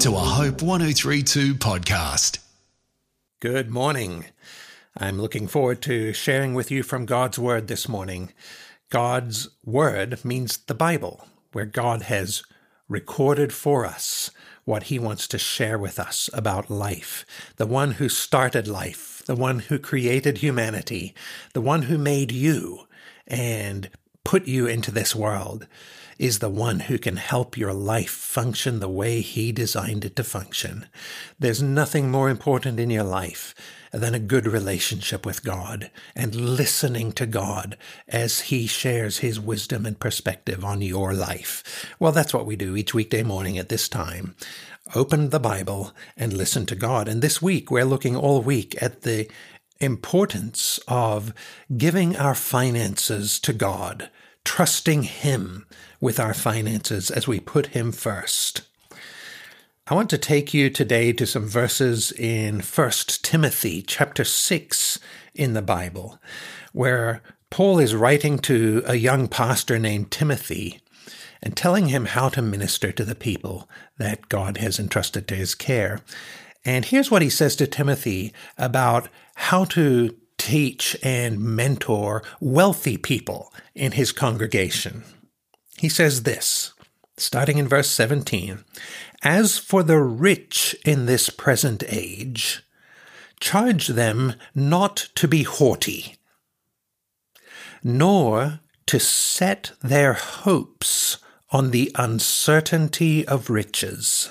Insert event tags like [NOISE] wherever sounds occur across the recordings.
to a Hope 1032 podcast. Good morning. I'm looking forward to sharing with you from God's Word this morning. God's Word means the Bible, where God has recorded for us what He wants to share with us about life. The one who started life, the one who created humanity, the one who made you and put you into this world is the one who can help your life function the way He designed it to function. There's nothing more important in your life than a good relationship with God and listening to God as He shares His wisdom and perspective on your life. Well, that's what we do each weekday morning at this time. Open the Bible and listen to God. And this week, we're looking all week at the importance of giving our finances to God, trusting Him with our finances as we put Him first. I want to take you today to some verses in 1 Timothy chapter 6 in the Bible, where Paul is writing to a young pastor named Timothy and telling him how to minister to the people that God has entrusted to his care. And here's what he says to Timothy about how to teach and mentor wealthy people in his congregation. He says this, starting in verse 17 As for the rich in this present age, charge them not to be haughty, nor to set their hopes on the uncertainty of riches,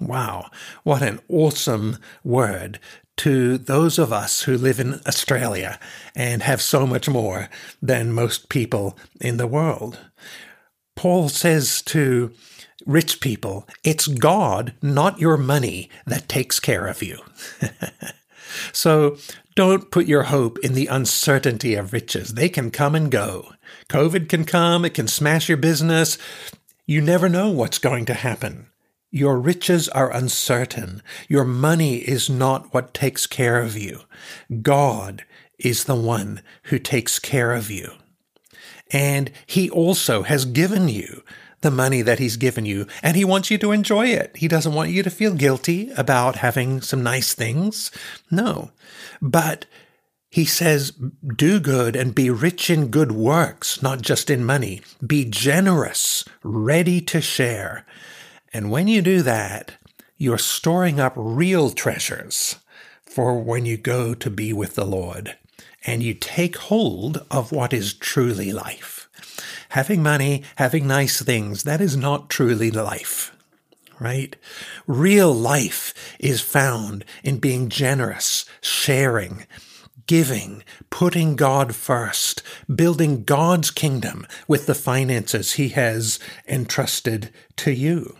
Wow, what an awesome word to those of us who live in Australia and have so much more than most people in the world. Paul says to rich people, it's God, not your money, that takes care of you. [LAUGHS] so don't put your hope in the uncertainty of riches. They can come and go. COVID can come, it can smash your business. You never know what's going to happen. Your riches are uncertain. Your money is not what takes care of you. God is the one who takes care of you. And He also has given you the money that He's given you, and He wants you to enjoy it. He doesn't want you to feel guilty about having some nice things. No. But he says, do good and be rich in good works, not just in money. Be generous, ready to share. And when you do that, you're storing up real treasures for when you go to be with the Lord and you take hold of what is truly life. Having money, having nice things, that is not truly life, right? Real life is found in being generous, sharing, giving, putting God first, building God's kingdom with the finances He has entrusted to you.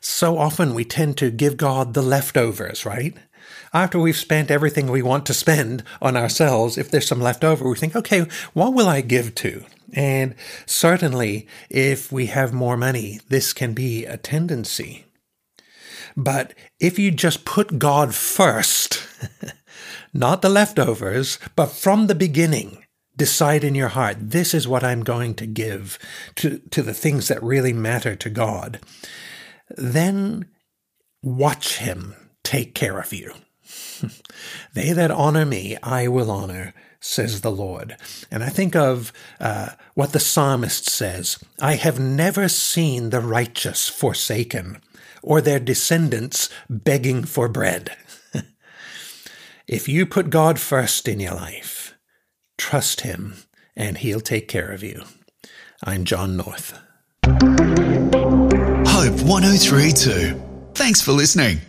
So often we tend to give God the leftovers, right? After we've spent everything we want to spend on ourselves, if there's some left over, we think, okay, what will I give to? And certainly, if we have more money, this can be a tendency. But if you just put God first, [LAUGHS] not the leftovers, but from the beginning, decide in your heart, this is what I'm going to give to, to the things that really matter to God then watch him take care of you. [LAUGHS] they that honor me, I will honor, says the Lord. And I think of uh, what the psalmist says I have never seen the righteous forsaken, or their descendants begging for bread. [LAUGHS] if you put God first in your life, trust Him, and He'll take care of you. I'm John North. Hope 1032. Thanks for listening.